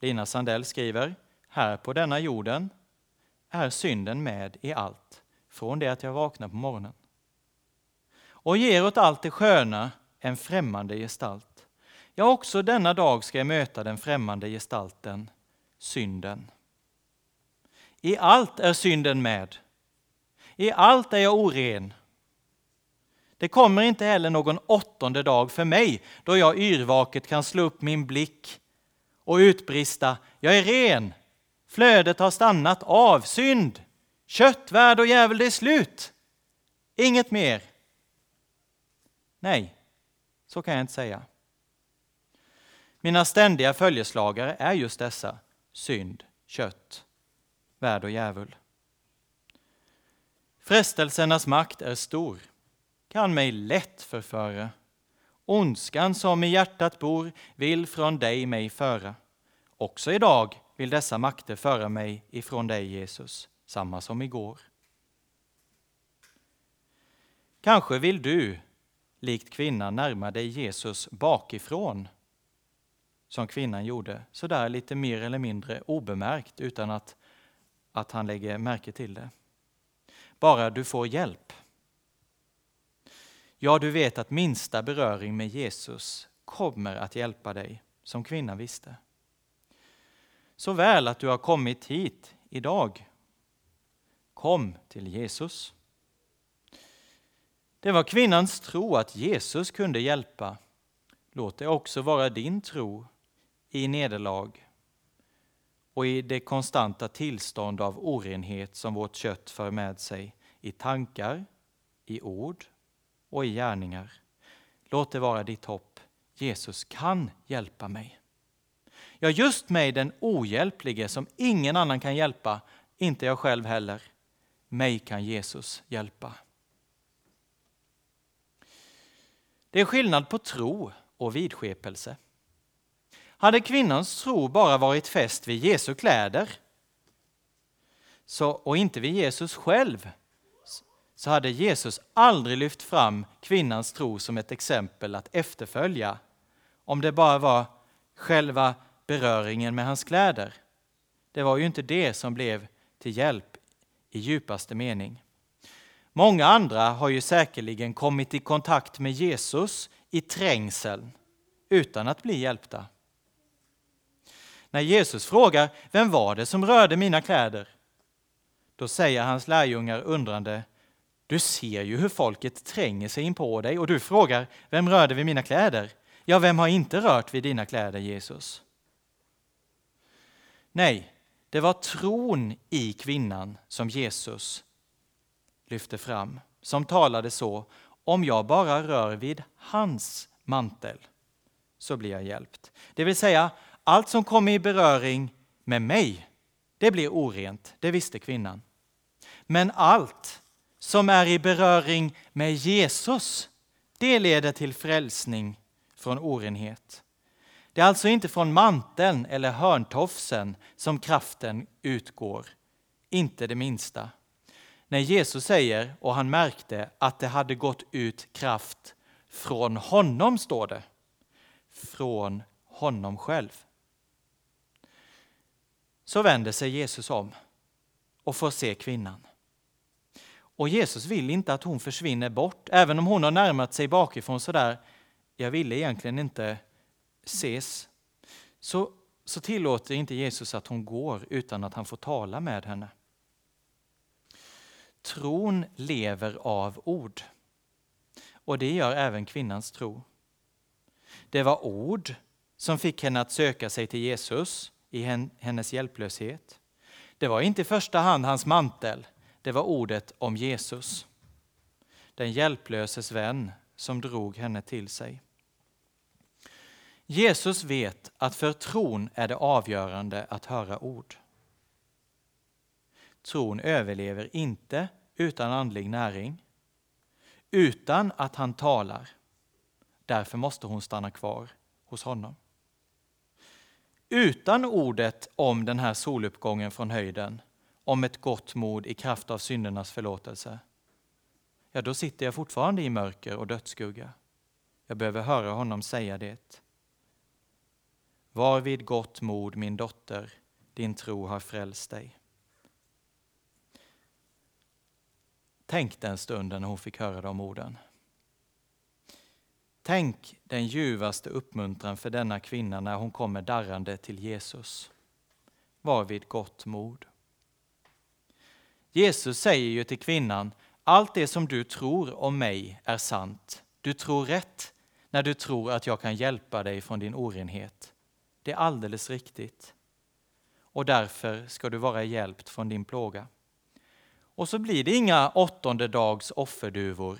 Lina Sandell skriver, här på denna jorden är synden med i allt, från det att jag vaknar på morgonen och ger åt allt det sköna en främmande gestalt. Ja, också denna dag ska jag möta den främmande gestalten, synden. I allt är synden med. I allt är jag oren. Det kommer inte heller någon åttonde dag för mig då jag yrvaket kan slå upp min blick och utbrista Jag är ren! Flödet har stannat av synd. Kött, värld och djävul, det är slut. Inget mer. Nej, så kan jag inte säga. Mina ständiga följeslagare är just dessa synd, kött, värld och djävul. Frestelsernas makt är stor, kan mig lätt förföra. Ondskan som i hjärtat bor vill från dig mig föra. Också idag vill dessa makter föra mig ifrån dig, Jesus. samma som igår. Kanske vill du, likt kvinnan, närma dig Jesus bakifrån, som kvinnan gjorde, så där lite mer eller mindre obemärkt utan att, att han lägger märke till det. Bara du får hjälp. Ja, du vet att minsta beröring med Jesus kommer att hjälpa dig, som kvinnan visste. Så väl att du har kommit hit idag. Kom till Jesus. Det var kvinnans tro att Jesus kunde hjälpa. Låt det också vara din tro i nederlag och i det konstanta tillstånd av orenhet som vårt kött för med sig i tankar, i ord och i gärningar. Låt det vara ditt hopp. Jesus kan hjälpa mig. Ja, just mig den ohjälplige som ingen annan kan hjälpa, inte jag själv heller. Mig kan Jesus hjälpa. Det är skillnad på tro och vidskepelse. Hade kvinnans tro bara varit fäst vid Jesu kläder så, och inte vid Jesus själv så hade Jesus aldrig lyft fram kvinnans tro som ett exempel att efterfölja om det bara var själva beröringen med hans kläder. Det var ju inte det som blev till hjälp i djupaste mening. Många andra har ju säkerligen kommit i kontakt med Jesus i trängseln utan att bli hjälpta. När Jesus frågar vem var det som rörde mina kläder? Då säger hans lärjungar undrande Du ser ju hur folket tränger sig in på dig och du frågar Vem rörde vid mina kläder? Ja, vem har inte rört vid dina kläder, Jesus? Nej, det var tron i kvinnan som Jesus lyfte fram, som talade så om jag bara rör vid hans mantel så blir jag hjälpt. Det vill säga, allt som kommer i beröring med mig, det blir orent, det visste kvinnan. Men allt som är i beröring med Jesus, det leder till frälsning från orenhet. Det är alltså inte från manteln eller hörntofsen som kraften utgår, inte det minsta. När Jesus säger, och han märkte att det hade gått ut kraft från honom, står det. Från honom själv. Så vänder sig Jesus om och får se kvinnan. Och Jesus vill inte att hon försvinner bort, även om hon har närmat sig bakifrån sådär, jag ville egentligen inte ses. Så, så tillåter inte Jesus att hon går utan att han får tala med henne. Tron lever av ord. Och det gör även kvinnans tro. Det var ord som fick henne att söka sig till Jesus i hennes hjälplöshet. Det var inte i första hand hans mantel, det var ordet om Jesus. Den hjälplöses vän som drog henne till sig. Jesus vet att för tron är det avgörande att höra ord. Tron överlever inte utan andlig näring, utan att han talar. Därför måste hon stanna kvar hos honom. Utan ordet om den här soluppgången från höjden, om ett gott mod i kraft av syndernas förlåtelse, ja, då sitter jag fortfarande i mörker och dödsskugga. Jag behöver höra honom säga det. Var vid gott mod, min dotter, din tro har frälst dig. Tänk den stunden när hon fick höra de orden. Tänk den ljuvaste uppmuntran för denna kvinna när hon kommer darrande till Jesus. Var vid gott mod. Jesus säger ju till kvinnan, allt det som du tror om mig är sant. Du tror rätt när du tror att jag kan hjälpa dig från din orenhet. Det är alldeles riktigt. Och därför ska du vara hjälpt från din plåga. Och så blir det inga åttonde dags offerduvor,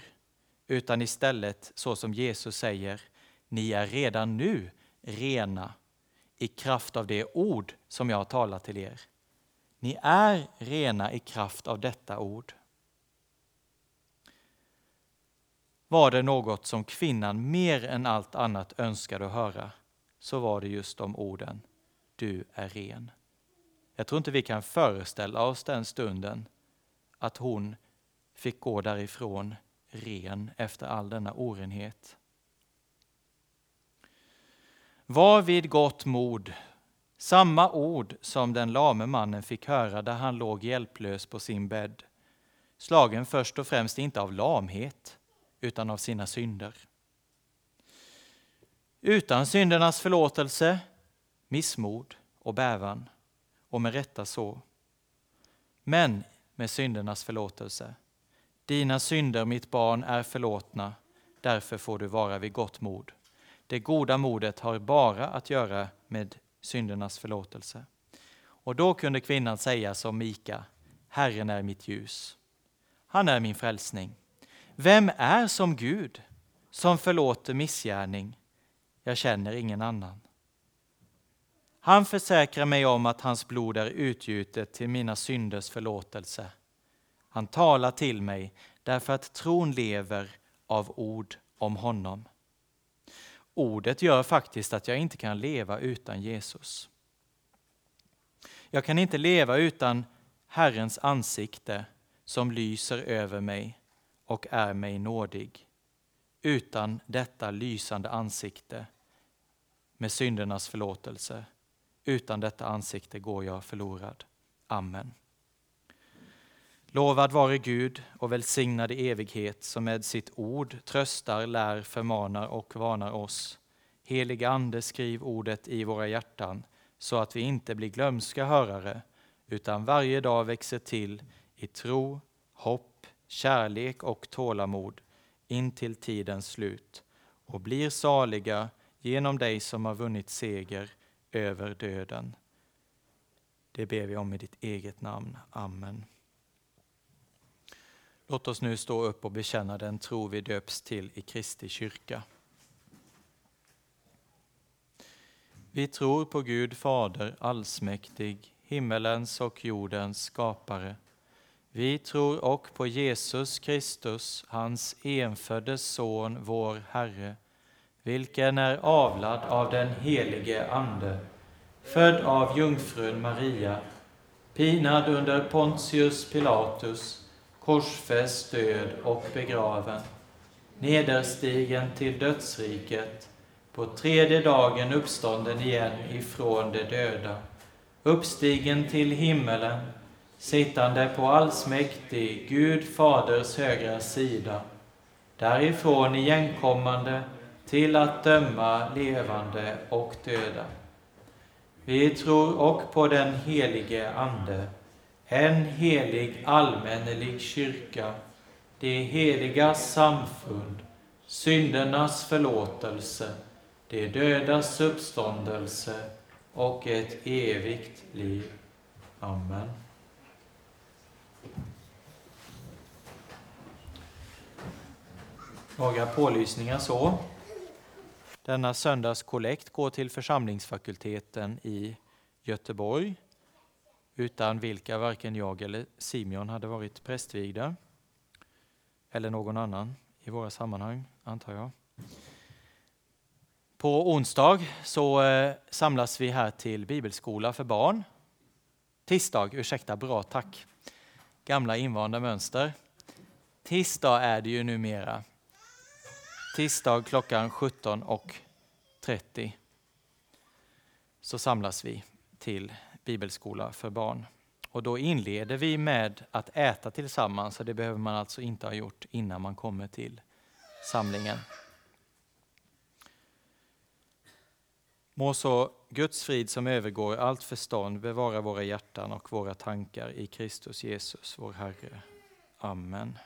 utan istället så som Jesus säger, ni är redan nu rena i kraft av det ord som jag har talat till er. Ni är rena i kraft av detta ord. Var det något som kvinnan mer än allt annat önskade att höra, så var det just de orden. Du är ren. Jag tror inte vi kan föreställa oss den stunden att hon fick gå därifrån ren efter all denna orenhet. Var vid gott mod, samma ord som den lame mannen fick höra där han låg hjälplös på sin bädd, slagen först och främst inte av lamhet, utan av sina synder. Utan syndernas förlåtelse, missmod och bävan, och med rätta så. Men med syndernas förlåtelse. Dina synder, mitt barn, är förlåtna, därför får du vara vid gott mod. Det goda modet har bara att göra med syndernas förlåtelse. Och då kunde kvinnan säga som Mika, Herren är mitt ljus. Han är min frälsning. Vem är som Gud, som förlåter missgärning? Jag känner ingen annan. Han försäkrar mig om att hans blod är utgjutet till mina synders förlåtelse. Han talar till mig därför att tron lever av ord om honom. Ordet gör faktiskt att jag inte kan leva utan Jesus. Jag kan inte leva utan Herrens ansikte som lyser över mig och är mig nådig. Utan detta lysande ansikte med syndernas förlåtelse. Utan detta ansikte går jag förlorad. Amen. Lovad vare Gud och välsignad i evighet som med sitt ord tröstar, lär, förmanar och varnar oss. Helige Ande, skriv ordet i våra hjärtan så att vi inte blir glömska hörare utan varje dag växer till i tro, hopp, kärlek och tålamod in till tidens slut och blir saliga genom dig som har vunnit seger över döden. Det ber vi om i ditt eget namn. Amen. Låt oss nu stå upp och bekänna den tro vi döps till i Kristi kyrka. Vi tror på Gud Fader allsmäktig, himmelens och jordens skapare. Vi tror och på Jesus Kristus, hans enfödde son, vår Herre, vilken är avlad av den helige Ande, född av jungfrun Maria, pinad under Pontius Pilatus, korsfäst, död och begraven, nederstigen till dödsriket, på tredje dagen uppstånden igen ifrån de döda, uppstigen till himmelen, sittande på allsmäktig Gud Faders högra sida, därifrån igenkommande till att döma levande och döda. Vi tror och på den helige Ande, en helig allmännelig kyrka, det heliga samfund, syndernas förlåtelse, de dödas uppståndelse och ett evigt liv. Amen. Några pålysningar så. Denna söndags kollekt går till församlingsfakulteten i Göteborg, utan vilka varken jag eller Simeon hade varit prästvigda, eller någon annan i våra sammanhang, antar jag. På onsdag så eh, samlas vi här till bibelskola för barn. Tisdag, ursäkta, bra tack. Gamla invanda mönster. Tisdag är det ju numera. Tisdag klockan 17.30 så samlas vi till bibelskola för barn. Och då inleder vi med att äta tillsammans, så det behöver man alltså inte ha gjort innan man kommer till samlingen. Må så Guds frid som övergår allt förstånd bevara våra hjärtan och våra tankar i Kristus Jesus, vår Herre. Amen.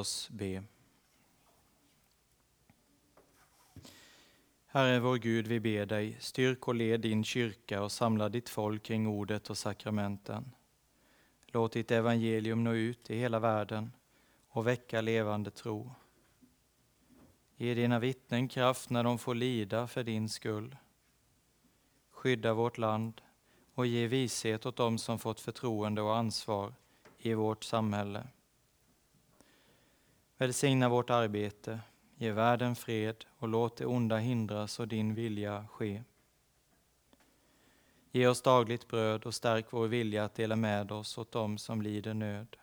Oss be. Herre vår Gud, vi ber dig, styrk och led din kyrka och samla ditt folk kring ordet och sakramenten. Låt ditt evangelium nå ut i hela världen och väcka levande tro. Ge dina vittnen kraft när de får lida för din skull. Skydda vårt land och ge vishet åt dem som fått förtroende och ansvar i vårt samhälle. Välsigna vårt arbete, ge världen fred och låt det onda hindras och din vilja ske. Ge oss dagligt bröd och stärk vår vilja att dela med oss åt dem som lider nöd.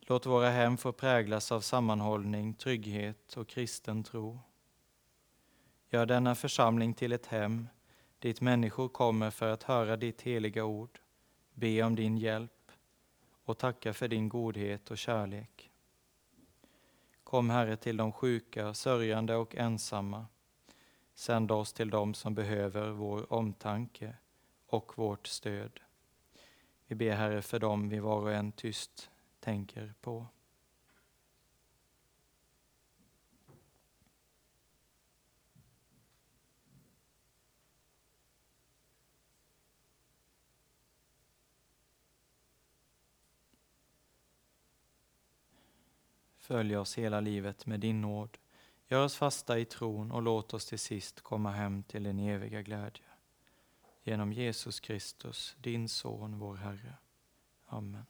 Låt våra hem få präglas av sammanhållning, trygghet och kristen tro. Gör denna församling till ett hem dit människor kommer för att höra ditt heliga ord, be om din hjälp och tacka för din godhet och kärlek. Kom Herre till de sjuka, sörjande och ensamma. Sänd oss till dem som behöver vår omtanke och vårt stöd. Vi ber Herre för dem vi var och en tyst tänker på. Följ oss hela livet med din nåd. Gör oss fasta i tron och låt oss till sist komma hem till din eviga glädje. Genom Jesus Kristus, din Son, vår Herre. Amen.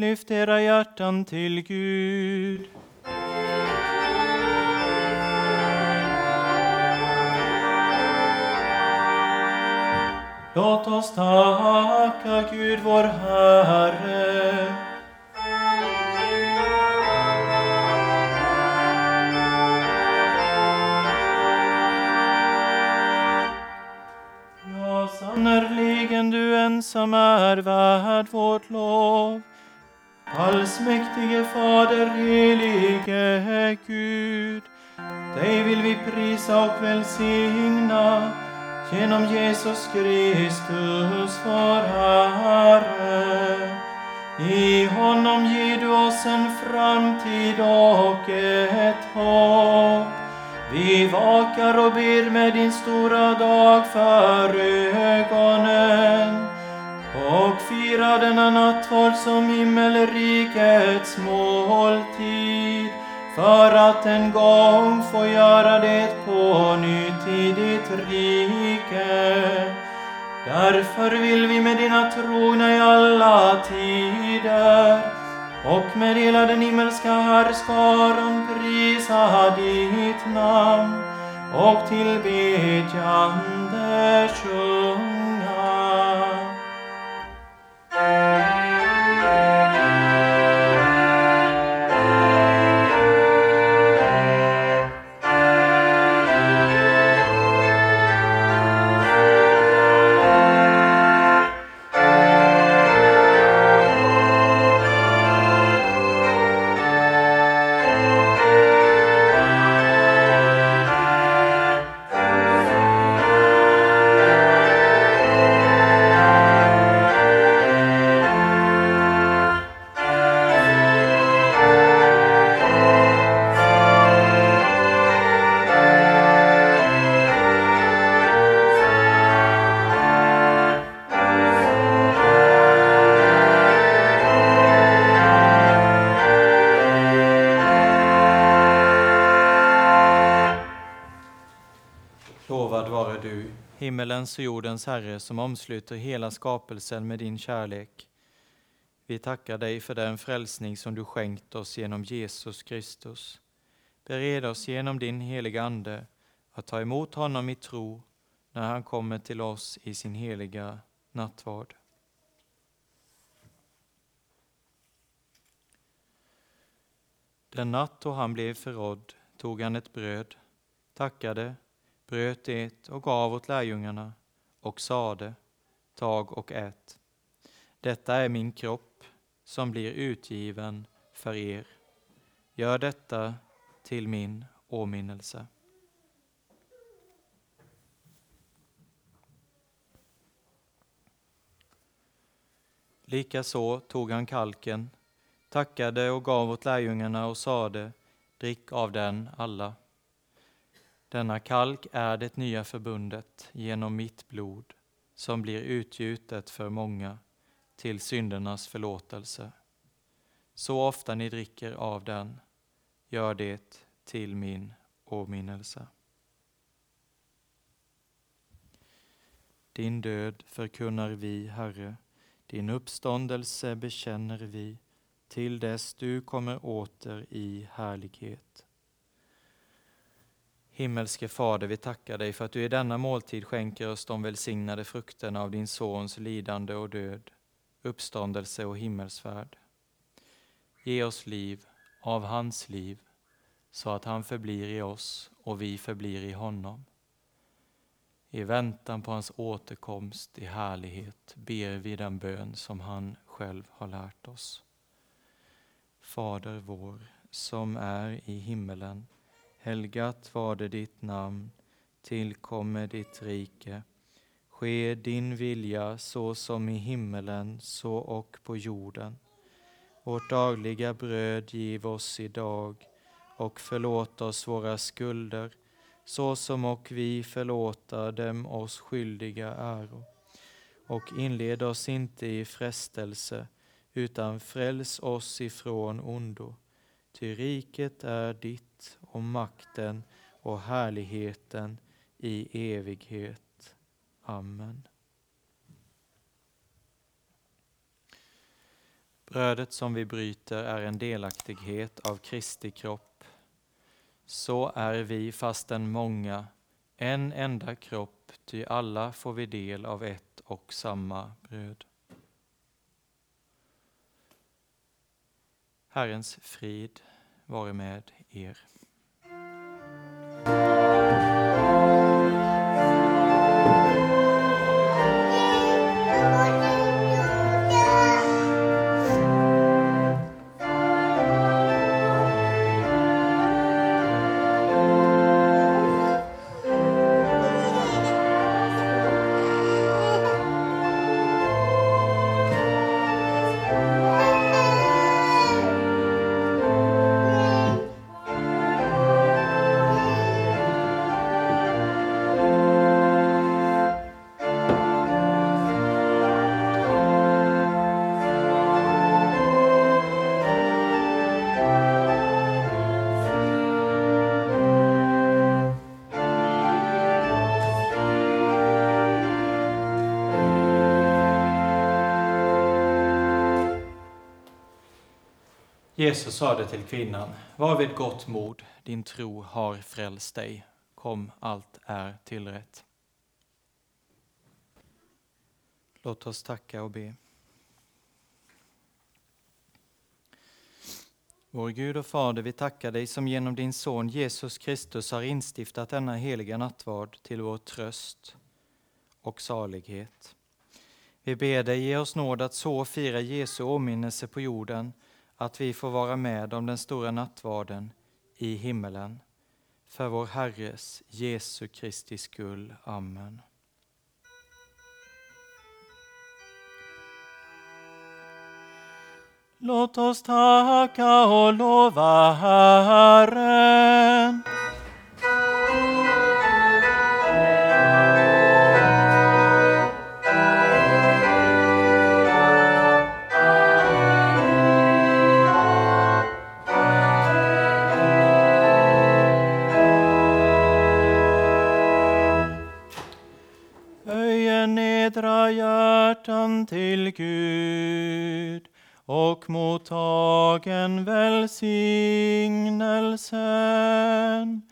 Lyft era hjärtan till Gud. Låt oss tacka Gud vår Herre. Välsigna genom Jesus Kristus, vår Herre. I honom ger du oss en framtid och ett hopp. Vi vakar och ber med din stora dag för ögonen och firar denna nattvard som himmelrikets måltid för att en gång få göra det på nytt i ditt rike Därför vill vi med dina trogna i alla tider och med hela den himmelska härskaran prisa ditt namn och tillbedjande sjung. Himmelens och jordens Herre som omsluter hela skapelsen med din kärlek. Vi tackar dig för den frälsning som du skänkt oss genom Jesus Kristus. Bered oss genom din heliga Ande att ta emot honom i tro när han kommer till oss i sin heliga nattvard. Den natt då han blev förrådd tog han ett bröd, tackade bröt det och gav åt lärjungarna och sade, tag och ät. Detta är min kropp som blir utgiven för er. Gör detta till min åminnelse. Likaså tog han kalken, tackade och gav åt lärjungarna och sade, drick av den alla. Denna kalk är det nya förbundet genom mitt blod som blir utgjutet för många till syndernas förlåtelse. Så ofta ni dricker av den, gör det till min åminnelse. Din död förkunnar vi, Herre, din uppståndelse bekänner vi till dess du kommer åter i härlighet. Himmelske Fader, vi tackar dig för att du i denna måltid skänker oss de välsignade frukterna av din Sons lidande och död, uppståndelse och himmelsfärd. Ge oss liv av hans liv, så att han förblir i oss och vi förblir i honom. I väntan på hans återkomst i härlighet ber vi den bön som han själv har lärt oss. Fader vår, som är i himmelen Helgat var det ditt namn, tillkommer ditt rike. Ske din vilja så som i himmelen, så och på jorden. Vårt dagliga bröd giv oss idag och förlåt oss våra skulder så som och vi förlåta dem oss skyldiga äro. Och inled oss inte i frestelse utan fräls oss ifrån ondo. Ty riket är ditt och makten och härligheten i evighet. Amen. Brödet som vi bryter är en delaktighet av Kristi kropp. Så är vi, fastän många, en enda kropp, ty alla får vi del av ett och samma bröd. Herrens frid vare med er. Jesus sade till kvinnan, var vid gott mod, din tro har frälst dig. Kom, allt är tillrätt. Låt oss tacka och be. Vår Gud och Fader, vi tackar dig som genom din son Jesus Kristus har instiftat denna heliga nattvard till vår tröst och salighet. Vi ber dig ge oss nåd att så fira Jesu åminnelse på jorden att vi får vara med om den stora nattvarden i himmelen. För vår Herres Jesu Kristi skull. Amen. Låt oss tacka och lova Herren. Till Gud och mottagen välsignelsen.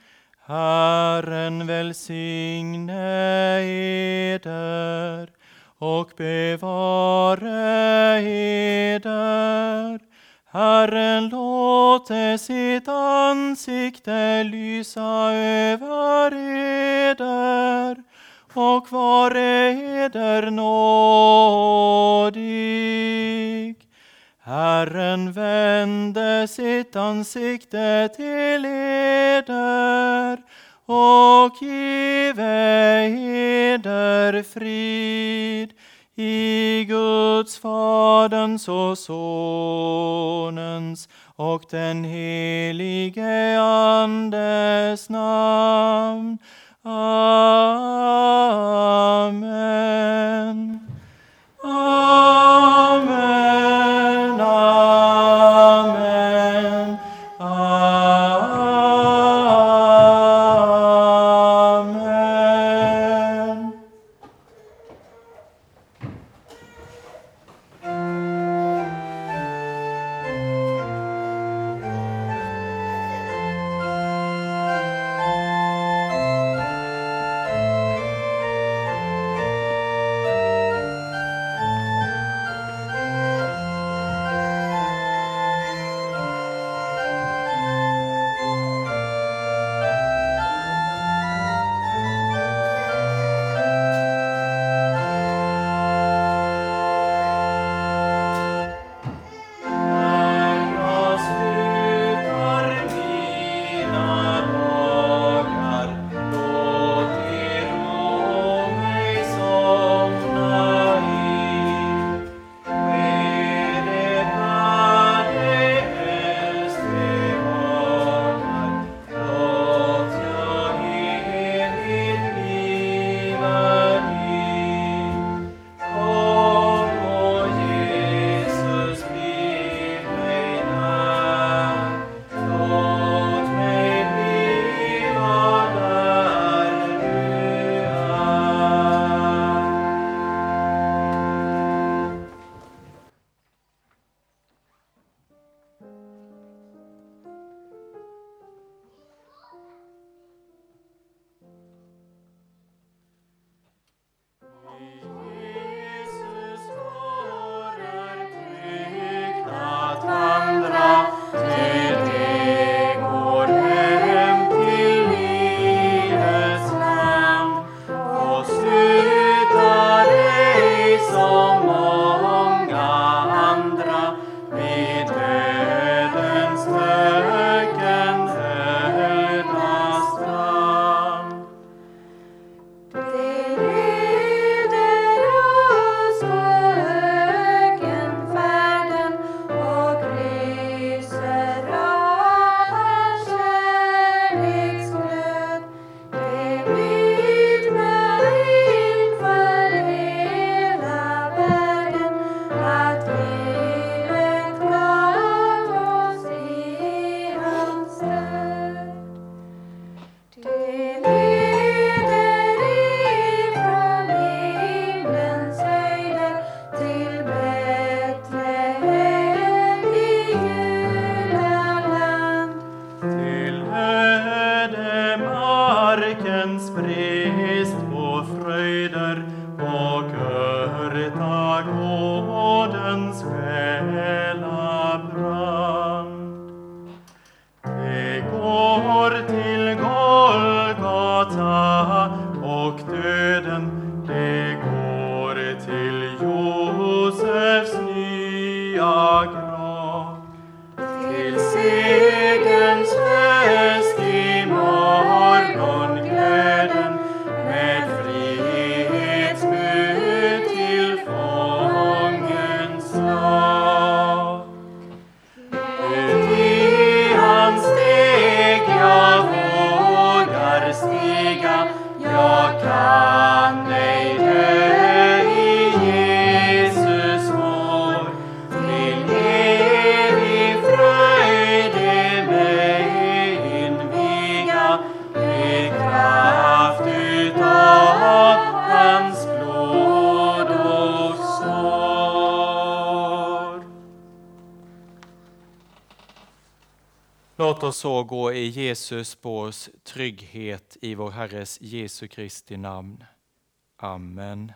Herren välsigne eder och bevare eder. Herren låte sitt ansikte lysa över eder och var eder nådig. Herren vände sitt ansikte till eder och give eder frid i Guds, Faderns och Sonens och den helige Andes namn. Amen. Amen. så gå i Jesu spårs trygghet i vår Herres Jesu Kristi namn. Amen.